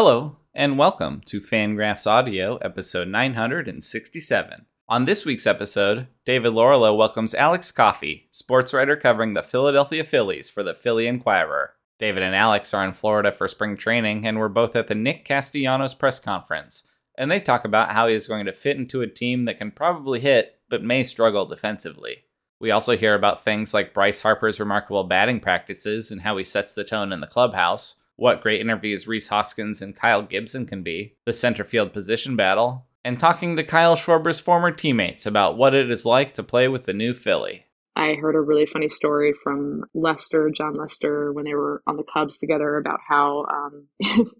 Hello, and welcome to Fangraphs Audio, episode 967. On this week's episode, David Laurila welcomes Alex Coffey, sports writer covering the Philadelphia Phillies for the Philly Inquirer. David and Alex are in Florida for spring training and were both at the Nick Castellanos press conference, and they talk about how he is going to fit into a team that can probably hit but may struggle defensively. We also hear about things like Bryce Harper's remarkable batting practices and how he sets the tone in the clubhouse, what great interviews Rhys Hoskins and Kyle Gibson can be, the center field position battle, and talking to Kyle Schwarber's former teammates about what it is like to play with the new Philly. I heard a really funny story from Lester, Jon Lester, when they were on the Cubs together about how um,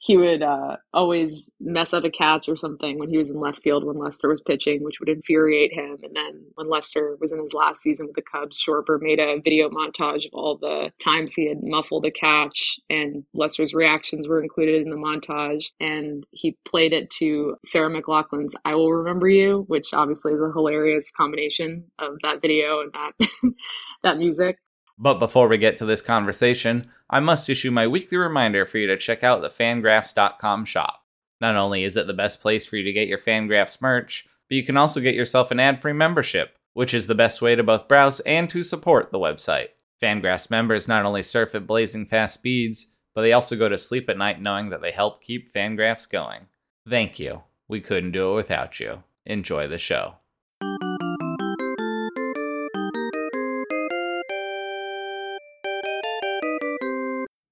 he would uh, always mess up a catch or something when he was in left field when Lester was pitching, which would infuriate him. And then when Lester was in his last season with the Cubs, Schwarber made a video montage of all the times he had muffled a catch, and Lester's reactions were included in the montage. And he played it to Sarah McLachlan's "I Will Remember You," which obviously is a hilarious combination of that video and that that music. But before we get to this conversation, I must issue my weekly reminder for you to check out the fangraphs.com shop. Not only is it the best place for you to get your Fangraphs merch, but you can also get yourself an ad free membership, which is the best way to both browse and to support the website. Fangraphs members not only surf at blazing fast speeds, but they also go to sleep at night knowing that they help keep Fangraphs going. Thank you. We couldn't do it without you. Enjoy the show.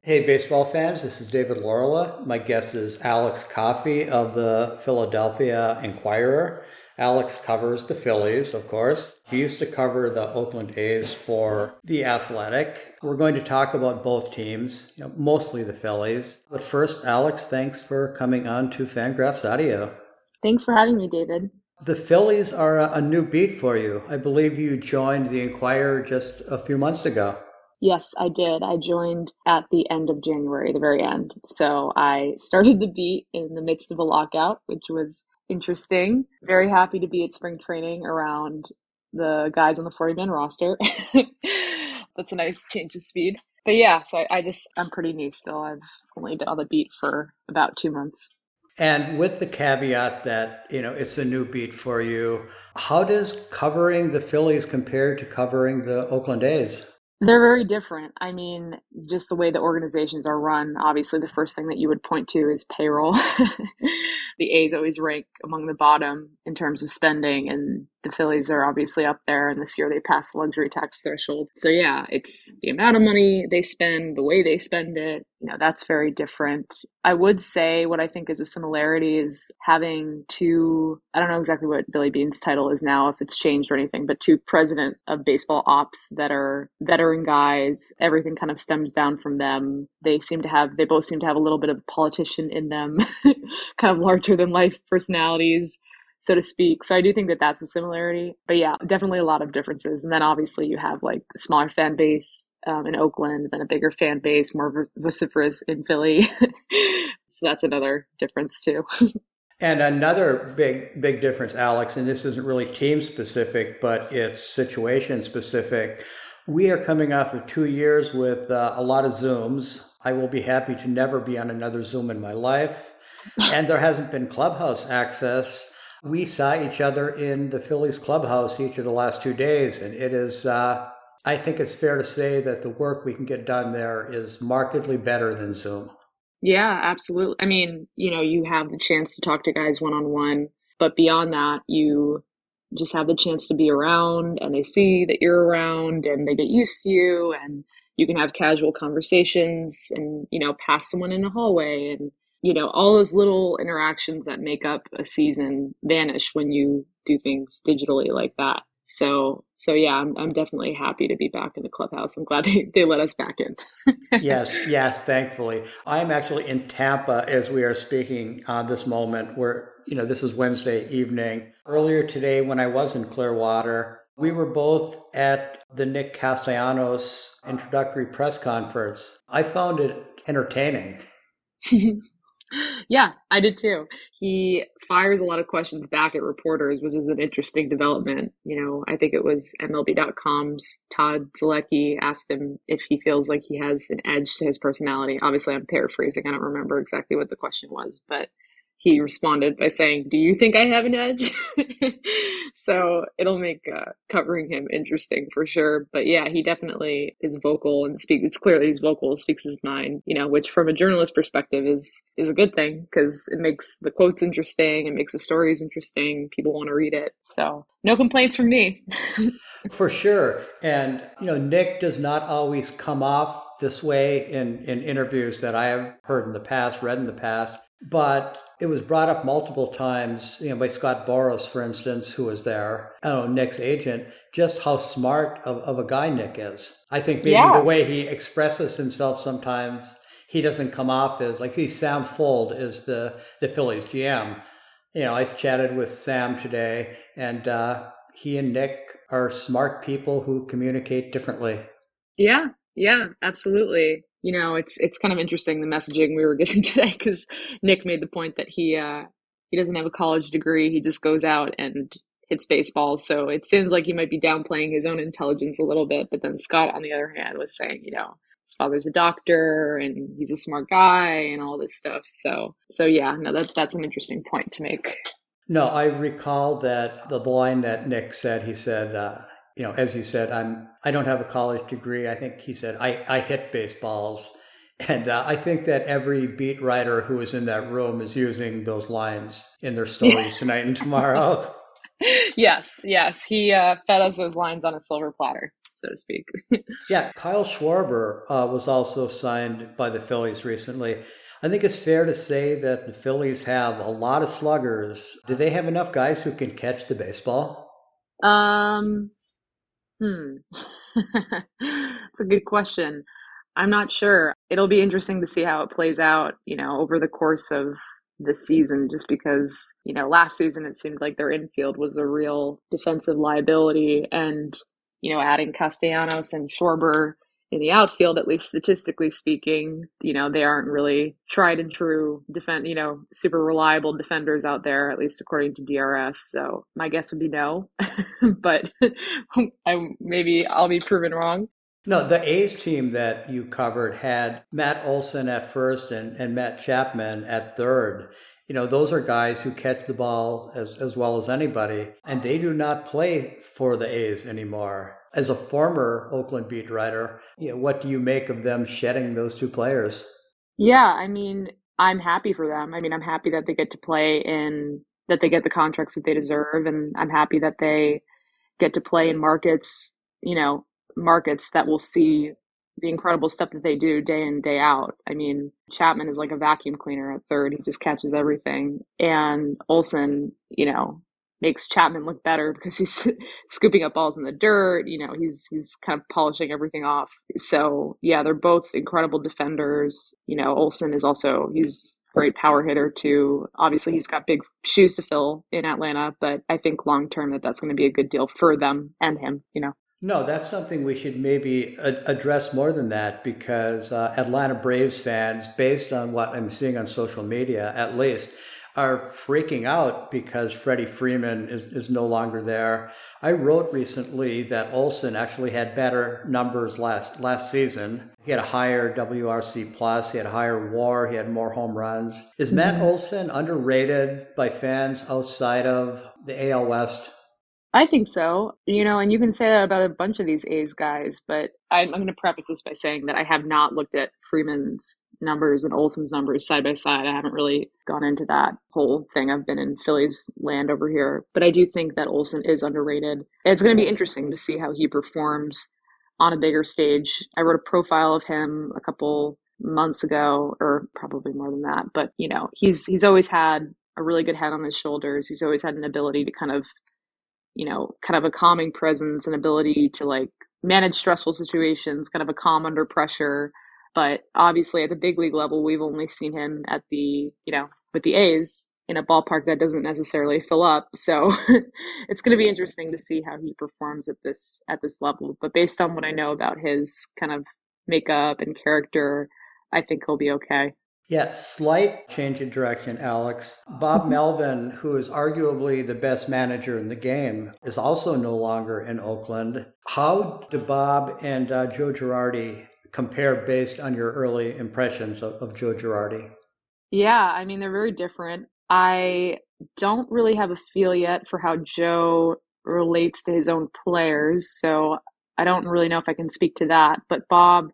Hey, baseball fans, this is David Laurila. My guest is Alex Coffey of the Philadelphia Inquirer. Alex covers the Phillies, of course. He used to cover the Oakland A's for The Athletic. We're going to talk about both teams, you know, mostly the Phillies. But first, Alex, thanks for coming on to Fangraphs Audio. Thanks for having me, David. The Phillies are a new beat for you. I believe you joined the Inquirer just a few months ago. Yes, I did. I joined at the end of January, the very end. So I started the beat in the midst of a lockout, which was interesting. Very happy to be at spring training around the guys on the 40 man roster. That's a nice change of speed. But yeah, so I, I just, I'm pretty new still. I've only been on the beat for about two months. And with the caveat that, you know, it's a new beat for you, how does covering the Phillies compare to covering the Oakland A's? They're very different. I mean, just the way the organizations are run, obviously, the first thing that you would point to is payroll. the A's always rank among the bottom in terms of spending, and the Phillies are obviously up there. And this year they passed the luxury tax threshold. So, yeah, it's the amount of money they spend, the way they spend it, you know, that's very different. I would say what I think is a similarity is having two, I don't know exactly what Billy Beane's title is now, if it's changed or anything, but two president of baseball ops that are veteran guys. Everything kind of stems down from them. They seem to have, they both seem to have a little bit of a politician in them, kind of larger than life personalities so to speak. So I do think that that's a similarity. But yeah, definitely a lot of differences. And then obviously you have like a smaller fan base um, in Oakland, then a bigger fan base, more vociferous in Philly. so that's another difference too. and another big, big difference, Alex, and this isn't really team specific, but it's situation specific. We are coming off of two years with uh, a lot of Zooms. I will be happy to never be on another Zoom in my life. And there hasn't been clubhouse access. We saw each other in the Phillies clubhouse each of the last two days, and it is uh, I think it's fair to say that the work we can get done there is markedly better than Zoom. Yeah, absolutely. I mean, you know, you have the chance to talk to guys one on one, but beyond that, you just have the chance to be around and they see that you're around and they get used to you and you can have casual conversations and, you know, pass someone in a hallway and, you know, all those little interactions that make up a season vanish when you do things digitally like that. So so yeah, I'm I'm definitely happy to be back in the clubhouse. I'm glad they, they let us back in. yes, yes, thankfully. I'm actually in Tampa as we are speaking on this moment where, you know, this is Wednesday evening. Earlier today when I was in Clearwater, we were both at the Nick Castellanos introductory press conference. I found it entertaining. yeah, I did too. He fires a lot of questions back at reporters, which is an interesting development. You know, I think it was MLB.com's Todd Zolecki asked him if he feels like he has an edge to his personality. Obviously, I'm paraphrasing. I don't remember exactly what the question was, but he responded by saying, Do you think I have an edge? so it'll make uh, covering him interesting for sure. But yeah, he definitely is vocal and speak. It's clearly he's vocal, speaks his mind, you know, which from a journalist perspective is is a good thing because it makes the quotes interesting, it makes the stories interesting. People want to read it. So no complaints from me. for sure. And, you know, Nick does not always come off this way in, in interviews that I have heard in the past, read in the past. But it was brought up multiple times, you know, by Scott Boras, for instance, who was there, I don't know, Nick's agent, just how smart of, of a guy Nick is. I think maybe yeah. the way he expresses himself sometimes, he doesn't come off as like he's Sam Fuld is the the Phillies GM. You know, I chatted with Sam today, and uh, he and Nick are smart people who communicate differently. Yeah, yeah, absolutely you know, it's it's kind of interesting the messaging we were getting today because Nick made the point that he uh, he doesn't have a college degree. He just goes out and hits baseballs. So it seems like he might be downplaying his own intelligence a little bit. But then Scott, on the other hand, was saying, you know, his father's a doctor and he's a smart guy and all this stuff. So so yeah, no, that that's an interesting point to make. No, I recall that the line that Nick said. He said. Uh, you know, as you said, I'm I don't have a college degree. I think he said I I hit baseballs, and uh, I think that every beat writer who is in that room is using those lines in their stories tonight and tomorrow. yes, yes, he uh, fed us those lines on a silver platter, so to speak. yeah, Kyle Schwarber uh, was also signed by the Phillies recently. I think it's fair to say that the Phillies have a lot of sluggers. Do they have enough guys who can catch the baseball? Um, Hmm. It's a good question. I'm not sure. It'll be interesting to see how it plays out, you know, over the course of the season, just because, you know, last season it seemed like their infield was a real defensive liability. And, you know, adding Castellanos and Schwarber in the outfield, at least statistically speaking, you know, they aren't really tried and true defend, you know, super reliable defenders out there, at least according to DRS. So my guess would be no, but I maybe I'll be proven wrong. No, the A's team that you covered had Matt Olson at first and, and Matt Chapman at third. You know, those are guys who catch the ball as, as well as anybody, and they do not play for the A's anymore as a former Oakland beat writer, you know, what do you make of them shedding those two players? Yeah, I mean, I'm happy for them. I mean, I'm happy that they get to play in that they get the contracts that they deserve, and I'm happy that they get to play in markets, you know, markets that will see the incredible stuff that they do day in day out. I mean, Chapman is like a vacuum cleaner at third; he just catches everything, and Olson, you know, makes Chapman look better because he's scooping up balls in the dirt. You know, he's he's kind of polishing everything off. So yeah, they're both incredible defenders. You know, Olson is also he's a great power hitter too. Obviously, he's got big shoes to fill in Atlanta, but I think long term that that's going to be a good deal for them and him. You know. No, that's something we should maybe address more than that because uh, Atlanta Braves fans, based on what I'm seeing on social media, at least, are freaking out because Freddie Freeman is, is no longer there. I wrote recently that Olson actually had better numbers last last season. He had a higher WRC plus, he had a higher WAR, he had more home runs. Is Matt mm-hmm. Olson underrated by fans outside of the AL West? I think so. You know, and you can say that about a bunch of these A's guys, but I'm, I'm going to preface this by saying that I have not looked at Freeman's numbers and Olson's numbers side by side. I haven't really gone into that whole thing. I've been in Phillies land over here, but I do think that Olson is underrated. It's going to be interesting to see how he performs on a bigger stage. I wrote a profile of him a couple months ago or probably more than that, but you know, he's he's always had a really good head on his shoulders. He's always had an ability to kind of you know, kind of a calming presence and ability to like manage stressful situations, kind of a calm under pressure but obviously, at the big league level, we've only seen him at the, you know, with the A's in a ballpark that doesn't necessarily fill up. So it's going to be interesting to see how he performs at this at this level. But based on what I know about his kind of makeup and character, I think he'll be okay. Yeah, slight change in direction, Alex. Bob. Melvin, who is arguably the best manager in the game, is also no longer in Oakland. How do Bob and uh, Joe Girardi compare based on your early impressions of, of Joe Girardi? Yeah, I mean, they're very different. I don't really have a feel yet for how Joe relates to his own players, so I don't really know if I can speak to that. But Bob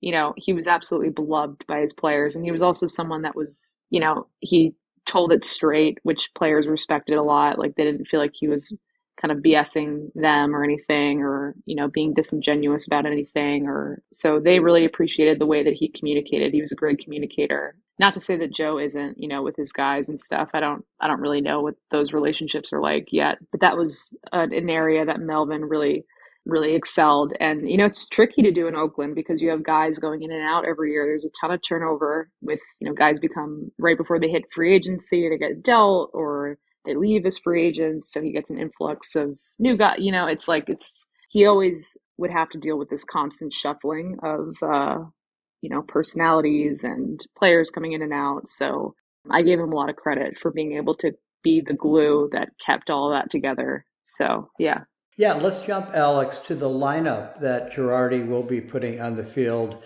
you know, he was absolutely beloved by his players. And he was also someone that was, you know, he told it straight, which players respected a lot. Like they didn't feel like he was kind of BSing them or anything or, you know, being disingenuous about anything or so they really appreciated the way that he communicated. He was a great communicator. Not to say that Joe isn't, you know, with his guys and stuff. I don't I don't really know what those relationships are like yet, but that was an, area that Melvin really really excelled. And, you know, it's tricky to do in Oakland because you have guys going in and out every year. There's a ton of turnover with, you know, guys become right before they hit free agency, they get dealt or they leave as free agents. So he gets an influx of new guys. You know, it's like, it's, he always would have to deal with this constant shuffling of, uh, you know, personalities and players coming in and out. So I gave him a lot of credit for being able to be the glue that kept all that together. So, yeah. Yeah, let's jump, Alex, to the lineup that Girardi will be putting on the field,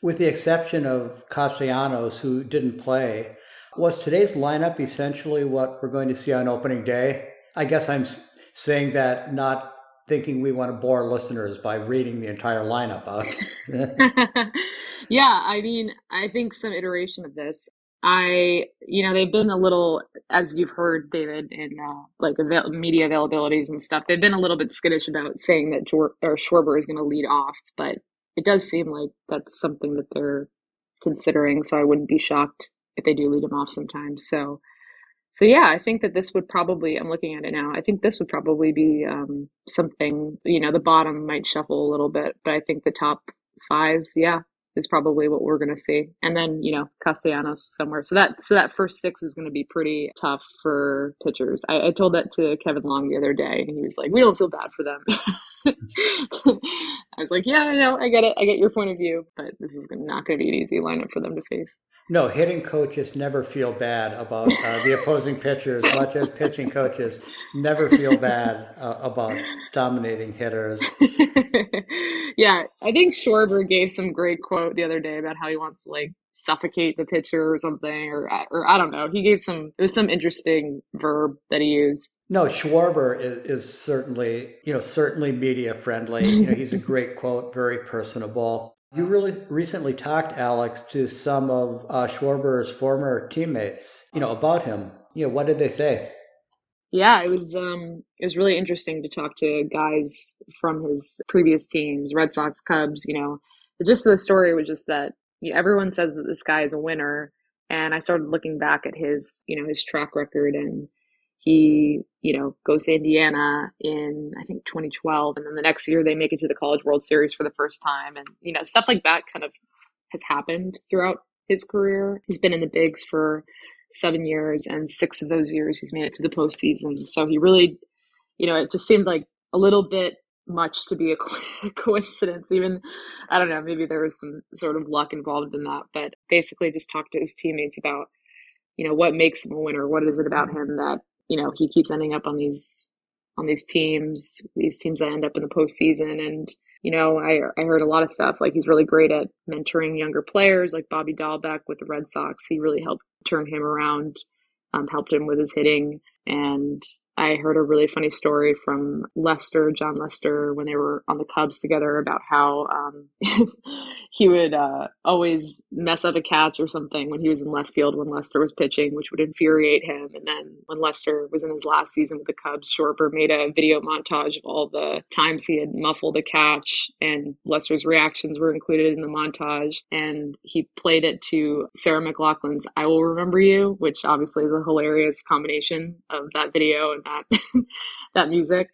with the exception of Castellanos, who didn't play. Was today's lineup essentially what we're going to see on opening day? I guess I'm saying that not thinking we want to bore listeners by reading the entire lineup out. yeah, I mean, I think some iteration of this. I, you know, they've been a little, as you've heard, David, in uh, like avail- media availabilities and stuff. They've been a little bit skittish about saying that Jor- or Schwarber is going to lead off, but it does seem like that's something that they're considering. So I wouldn't be shocked if they do lead him off sometimes. So, so yeah, I think that this would probably. I'm looking at it now. I think this would probably be um, something. You know, the bottom might shuffle a little bit, but I think the top five, yeah, is probably what we're going to see. And then, you know, Castellanos somewhere. So that so that first six is going to be pretty tough for pitchers. I, I, told that to Kevin Long the other day, and he was like, "We don't feel bad for them." I was like, "Yeah, I know, I get it, I get your point of view, but this is not going to be an easy lineup for them to face." No, hitting coaches never feel bad about uh, the opposing pitchers, much as pitching coaches never feel bad uh, about dominating hitters. yeah, I think Schwarber gave some great quote the other day about how he wants to like suffocate the pitcher or something, or or I don't know. He gave some it was some interesting verb that he used. No, Schwarber is, is certainly you know certainly media friendly. You know, he's a great quote, very personable. You really recently talked, Alex, to some of uh, Schwarber's former teammates, you know, about him. You know, what did they say? Yeah, it was um, it was really interesting to talk to guys from his previous teams, Red Sox, Cubs. You know, the gist of the story was just that you know, everyone says that this guy is a winner, and I started looking back at his, you know, his track record and he, you know, goes to Indiana in I think 2012, and then the next year they make it to the College World Series for the first time, and you know, stuff like that kind of has happened throughout his career. He's been in the bigs for seven years, and six of those years he's made it to the postseason. So he really, you know, it just seemed like a little bit much to be a coincidence. Even, I don't know, maybe there was some sort of luck involved in that, but basically just talked to his teammates about, you know, what makes him a winner. What is it about him that you know, he keeps ending up on these on these teams, these teams that end up in the postseason. And you know, I I heard a lot of stuff like he's really great at mentoring younger players, like Bobby Dalbec with the Red Sox. He really helped turn him around, um, helped him with his hitting, and I heard a really funny story from Lester, Jon Lester, when they were on the Cubs together about how um, he would uh, always mess up a catch or something when he was in left field when Lester was pitching, which would infuriate him. And then when Lester was in his last season with the Cubs, Schwarber made a video montage of all the times he had muffled a catch, and Lester's reactions were included in the montage. And he played it to Sarah McLachlan's "I Will Remember You," which obviously is a hilarious combination of that video and that that music.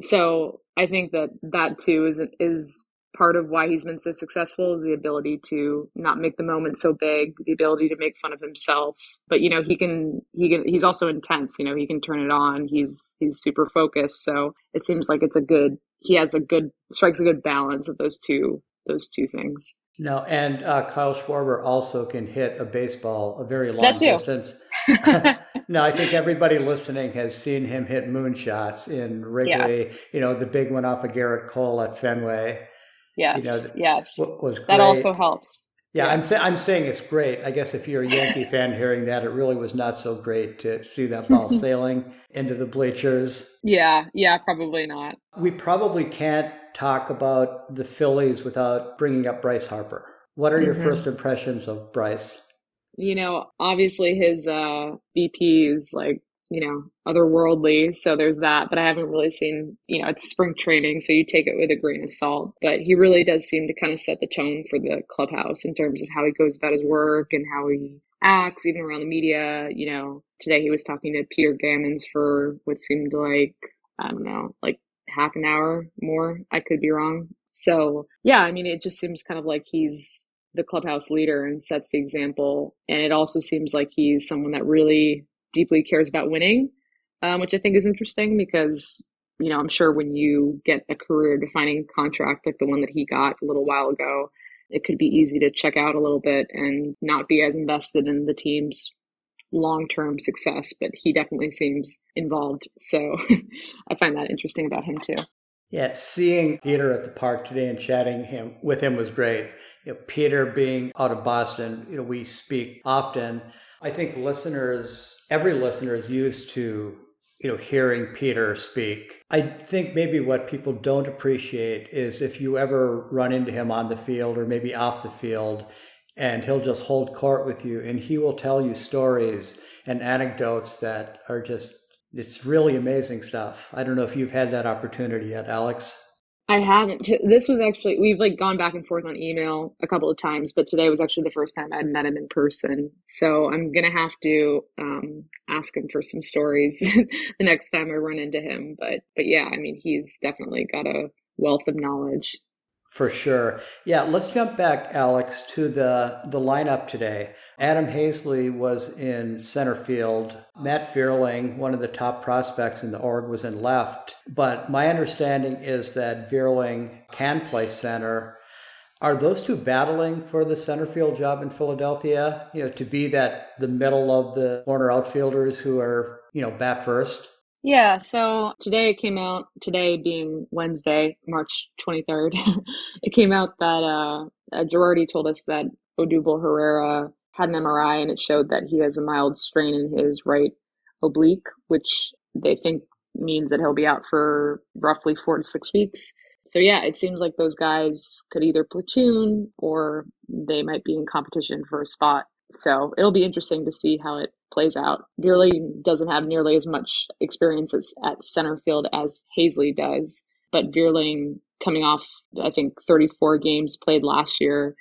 So I think that that too is is part of why he's been so successful is the ability to not make the moment so big, the ability to make fun of himself. But you know, he can he can he's also intense, you know, he can turn it on. He's he's super focused. So it seems like it's a good he has a good strikes a good balance of those two those two things. No, and uh, Kyle Schwarber also can hit a baseball a very long distance. no, I think everybody listening has seen him hit moonshots in Wrigley. Yes. You know, the big one off of Gerrit Cole at Fenway. Yes, you know, yes, was great. that also helps. Yeah, yeah. I'm saying I'm saying it's great. I guess if you're a Yankee fan hearing that, it really was not so great to see that ball sailing into the bleachers. Yeah, yeah, probably not. We probably can't talk about the Phillies without bringing up Bryce Harper. What are your mm-hmm. first impressions of Bryce? You know, obviously his uh, BP is like you know, otherworldly. So there's that, but I haven't really seen, you know, it's spring training, so you take it with a grain of salt. But he really does seem to kind of set the tone for the clubhouse in terms of how he goes about his work and how he acts, even around the media. You know, today he was talking to Peter Gammons for what seemed like, I don't know, like half an hour more. I could be wrong. So yeah, I mean, it just seems kind of like he's the clubhouse leader and sets the example. And it also seems like he's someone that really deeply cares about winning, um, which I think is interesting because, you know, I'm sure when you get a career defining contract like the one that he got a little while ago, it could be easy to check out a little bit and not be as invested in the team's long term success. But he definitely seems involved. So I find that interesting about him too. Yeah, seeing Peter at the park today and chatting him with him was great. You know, Peter being out of Boston, you know, we speak often. I think listeners every listener is used to you know hearing peter speak i think maybe what people don't appreciate is if you ever run into him on the field or maybe off the field and he'll just hold court with you and he will tell you stories and anecdotes that are just it's really amazing stuff i don't know if you've had that opportunity yet alex I haven't. This was actually we've like gone back and forth on email a couple of times, but today was actually the first time I'd met him in person. So I'm gonna have to um, ask him for some stories the next time I run into him. But but yeah, I mean he's definitely got a wealth of knowledge. For sure. Yeah, let's jump back, Alex, to the, the lineup today. Adam Haseley was in center field. Matt Vierling, one of the top prospects in the org, was in left. But my understanding is that Vierling can play center. Are those two battling for the center field job in Philadelphia? You know, to be that the middle of the corner outfielders who are, you know, bat first? Yeah, so today it came out, today being Wednesday, March 23rd, it came out that uh, Girardi told us that Odubel Herrera had an MRI and it showed that he has a mild strain in his right oblique, which they think means that he'll be out for roughly four to six weeks. So yeah, it seems like those guys could either platoon or they might be in competition for a spot. So it'll be interesting to see how it plays out. Vierling doesn't have nearly as much experience as, at center field as Haseley does, but Vierling coming off, I think, 34 games played last year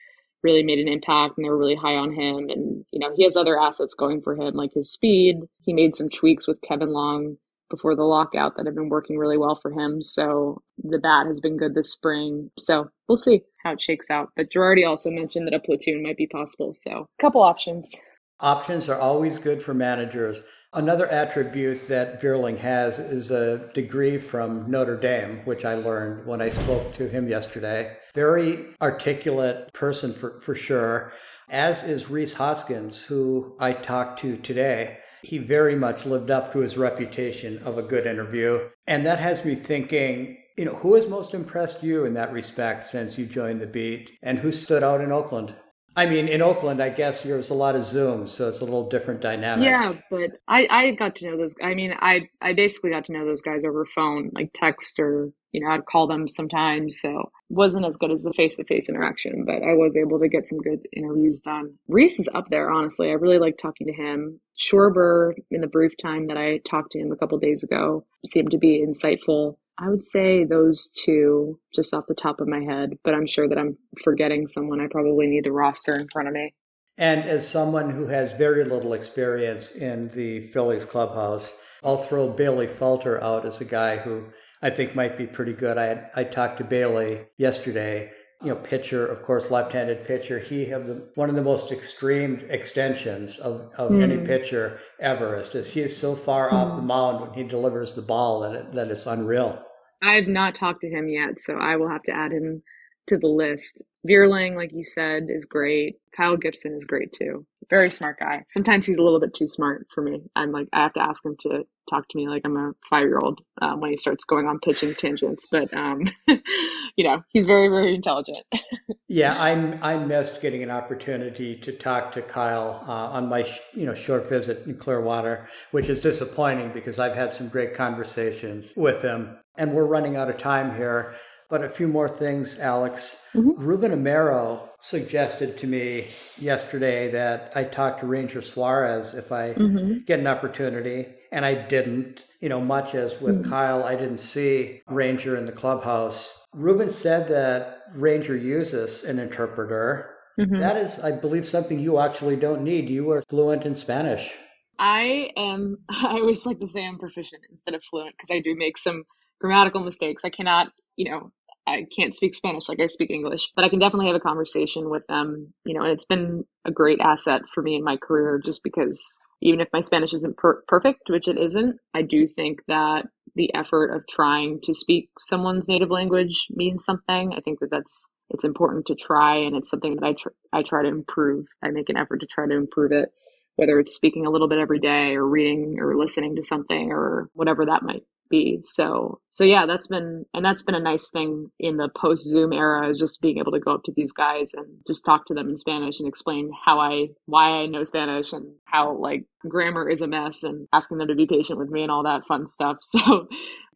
really made an impact and they were really high on him. And, you know, he has other assets going for him, like his speed. He made some tweaks with Kevin Long before the lockout that have been working really well for him. So the bat has been good this spring. So we'll see how it shakes out. But Girardi also mentioned that a platoon might be possible. So a couple options. Options are always good for managers. Another attribute that Vierling has is a degree from Notre Dame, which I learned when I spoke to him yesterday. Very articulate person for, for sure, as is Rhys Hoskins, who I talked to today. He very much lived up to his reputation of a good interview. And that has me thinking, you know, who has most impressed you in that respect since you joined the beat and who stood out in Oakland? I mean, in Oakland, I guess there's a lot of Zoom, so it's a little different dynamic. Yeah, but I, I got to know those. I mean, I, I basically got to know those guys over phone, like text or you know, I'd call them sometimes. So wasn't as good as the face to face interaction, but I was able to get some good interviews done. Rhys is up there, honestly. I really like talking to him. Schwarber, in the brief time that I talked to him a couple days ago, seemed to be insightful. I would say those two just off the top of my head, but I'm sure that I'm forgetting someone. I probably need the roster in front of me. And as someone who has very little experience in the Phillies clubhouse, I'll throw Bailey Falter out as a guy who I think might be pretty good. I I talked to Bailey yesterday. You know, pitcher, of course, left-handed pitcher. He have the, one of the most extreme extensions of, of mm. any pitcher ever. Is just he is so far mm. off the mound when he delivers the ball that it, that it's unreal. I've not talked to him yet, so I will have to add him to the list. Vierling, like you said, is great. Kyle Gibson is great too. Very smart guy. Sometimes he's a little bit too smart for me. I'm like, I have to ask him to talk to me like I'm a five year old um, when he starts going on pitching tangents. But um, you know, he's very, very intelligent. yeah, I'm. I missed getting an opportunity to talk to Kyle uh, on my you know short visit in Clearwater, which is disappointing because I've had some great conversations with him, and we're running out of time here. But a few more things, Alex. Mm-hmm. Ruben Amaro suggested to me yesterday that I talk to Ranger Suarez if I mm-hmm. get an opportunity, and I didn't. You know, much as with mm-hmm. Kyle, I didn't see Ranger in the clubhouse. Ruben said that Ranger uses an interpreter. Mm-hmm. That is, I believe, something you actually don't need. You are fluent in Spanish. I am, I always like to say I'm proficient instead of fluent because I do make some grammatical mistakes. I cannot, you know, I can't speak Spanish like I speak English, but I can definitely have a conversation with them, you know, and it's been a great asset for me in my career just because even if my Spanish isn't per- perfect, which it isn't, I do think that the effort of trying to speak someone's native language means something. I think that that's it's important to try, and it's something that I tr- I try to improve. I make an effort to try to improve it, whether it's speaking a little bit every day, or reading, or listening to something, or whatever that might be. So, so yeah, that's been, and that's been a nice thing in the post Zoom era is just being able to go up to these guys and just talk to them in Spanish and explain how I, why I know Spanish and how like grammar is a mess and asking them to be patient with me and all that fun stuff. So,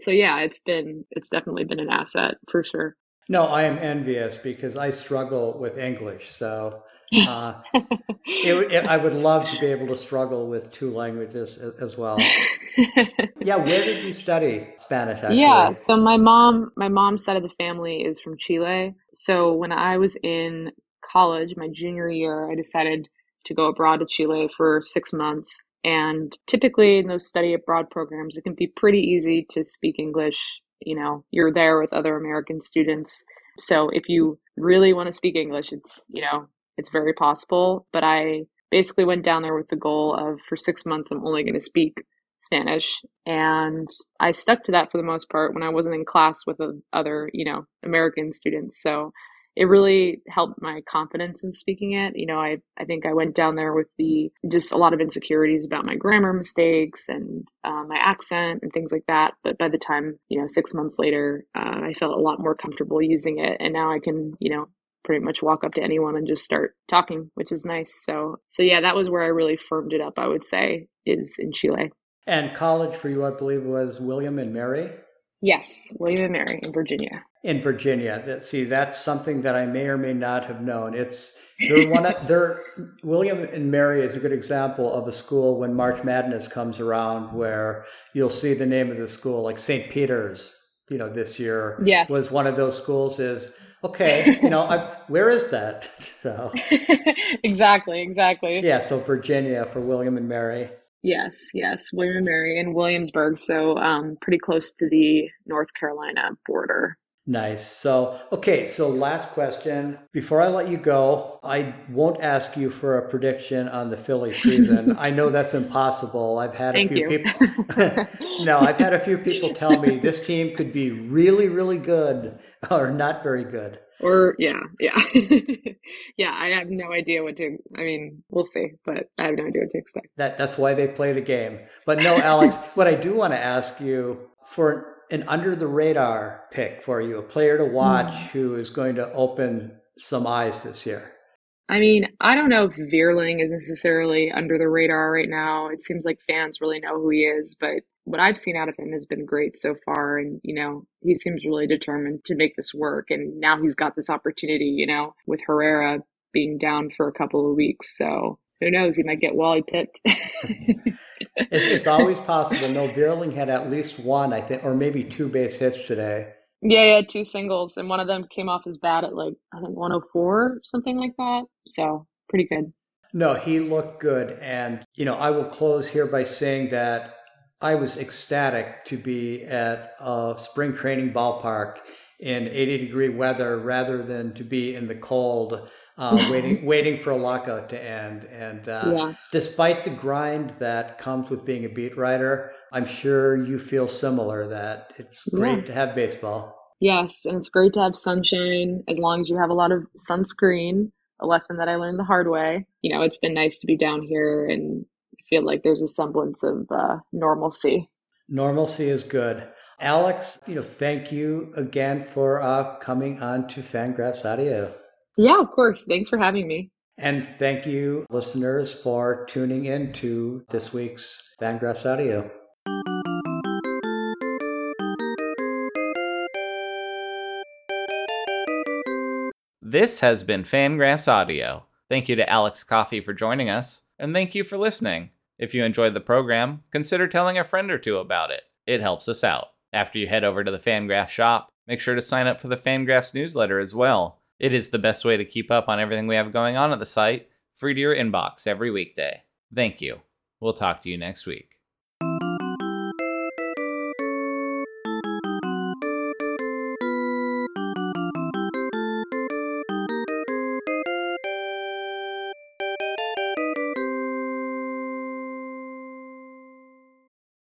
so yeah, it's been, it's definitely been an asset for sure. No, I am envious because I struggle with English. So uh, it, it, I would love to be able to struggle with two languages as, as well. yeah, where did you study Spanish? Actually? Yeah, so my mom, my mom's side of the family is from Chile. So when I was in college, my junior year, I decided to go abroad to Chile for six months. And typically in those study abroad programs, it can be pretty easy to speak English. You know, you're there with other American students. So if you really want to speak English, it's, you know, it's very possible. But I basically went down there with the goal of for six months, I'm only going to speak Spanish. And I stuck to that for the most part when I wasn't in class with other, you know, American students. So it really helped my confidence in speaking it. You know, I, I think I went down there with the just a lot of insecurities about my grammar mistakes and uh, my accent and things like that. But by the time, you know, six months later, uh, I felt a lot more comfortable using it. And now I can, you know, pretty much walk up to anyone and just start talking, which is nice. So, so yeah, that was where I really firmed it up, I would say, is in Chile. And college for you, I believe, was William and Mary? Yes, William and Mary in Virginia. In Virginia. that, See, that's something that I may or may not have known. It's they're one of, they're William and Mary is a good example of a school when March Madness comes around where you'll see the name of the school, like St. Peter's, you know, this year yes. was one of those schools is okay, you know, I, where is that? So exactly, exactly. Yeah, so Virginia for William and Mary. Yes, yes, William and Mary in Williamsburg, so um, pretty close to the North Carolina border. Nice. So, okay, so last question. Before I let you go, I won't ask you for a prediction on the Philly season. I know that's impossible. I've had Thank a few you. people No, I've had a few people tell me this team could be really really good or not very good. Or yeah, yeah. yeah, I have no idea what to I mean, we'll see, but I have no idea what to expect. That that's why they play the game. But no, Alex, what I do want to ask you for an under the radar pick for you, a player to watch mm. who is going to open some eyes this year? I mean, I don't know if Vierling is necessarily under the radar right now. It seems like fans really know who he is, but what I've seen out of him has been great so far. And, you know, he seems really determined to make this work. And now he's got this opportunity, you know, with Herrera being down for a couple of weeks. So who knows? He might get Wally Pipped. it's, it's, always possible. No, Vierling had at least one, I think, or maybe two base hits today. Yeah, he had two singles, and one of them came off his bat at like I think 104, something like that. So pretty good. No, he looked good, and you know, I will close here by saying that I was ecstatic to be at a spring training ballpark in 80 degree weather rather than to be in the cold uh, waiting waiting for a lockout to end. And uh, yes. despite the grind that comes with being a beat writer, I'm sure you feel similar that it's great yeah. to have baseball. Yes, and it's great to have sunshine as long as you have a lot of sunscreen, a lesson that I learned the hard way. You know, it's been nice to be down here and feel like there's a semblance of uh, normalcy. Normalcy is good. Alex, you know, thank you again for uh, coming on to Fangraphs Audio. Yeah, of course. Thanks for having me. And thank you, listeners, for tuning in to this week's Fangraphs Audio. This has been Fangraphs Audio. Thank you to Alex Coffey for joining us, and thank you for listening. If you enjoyed the program, consider telling a friend or two about it. It helps us out. After you head over to the Fangraphs shop, make sure to sign up for the Fangraphs newsletter as well. It is the best way to keep up on everything we have going on at the site, free to your inbox every weekday. Thank you. We'll talk to you next week.